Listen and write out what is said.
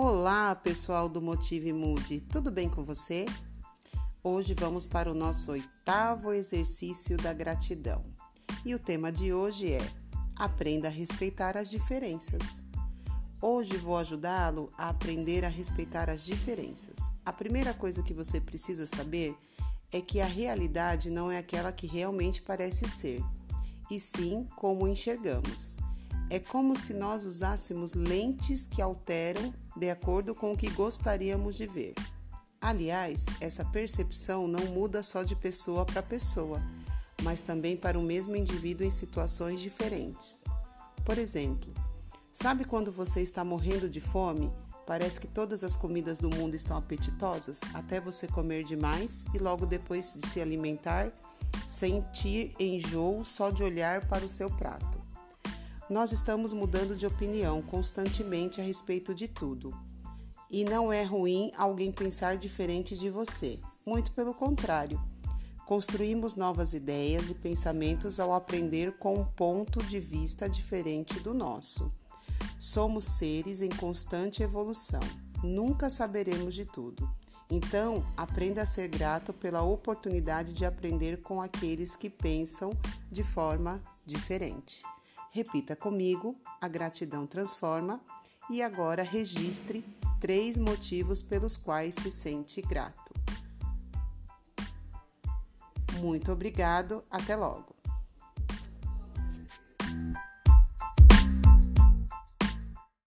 Olá, pessoal do Motive Mude, tudo bem com você? Hoje vamos para o nosso oitavo exercício da gratidão. E o tema de hoje é: Aprenda a respeitar as diferenças. Hoje vou ajudá-lo a aprender a respeitar as diferenças. A primeira coisa que você precisa saber é que a realidade não é aquela que realmente parece ser, e sim como enxergamos. É como se nós usássemos lentes que alteram de acordo com o que gostaríamos de ver. Aliás, essa percepção não muda só de pessoa para pessoa, mas também para o mesmo indivíduo em situações diferentes. Por exemplo, sabe quando você está morrendo de fome? Parece que todas as comidas do mundo estão apetitosas até você comer demais e logo depois de se alimentar, sentir enjoo só de olhar para o seu prato. Nós estamos mudando de opinião constantemente a respeito de tudo. E não é ruim alguém pensar diferente de você. Muito pelo contrário. Construímos novas ideias e pensamentos ao aprender com um ponto de vista diferente do nosso. Somos seres em constante evolução. Nunca saberemos de tudo. Então, aprenda a ser grato pela oportunidade de aprender com aqueles que pensam de forma diferente. Repita comigo: a gratidão transforma. E agora registre três motivos pelos quais se sente grato. Muito obrigado, até logo!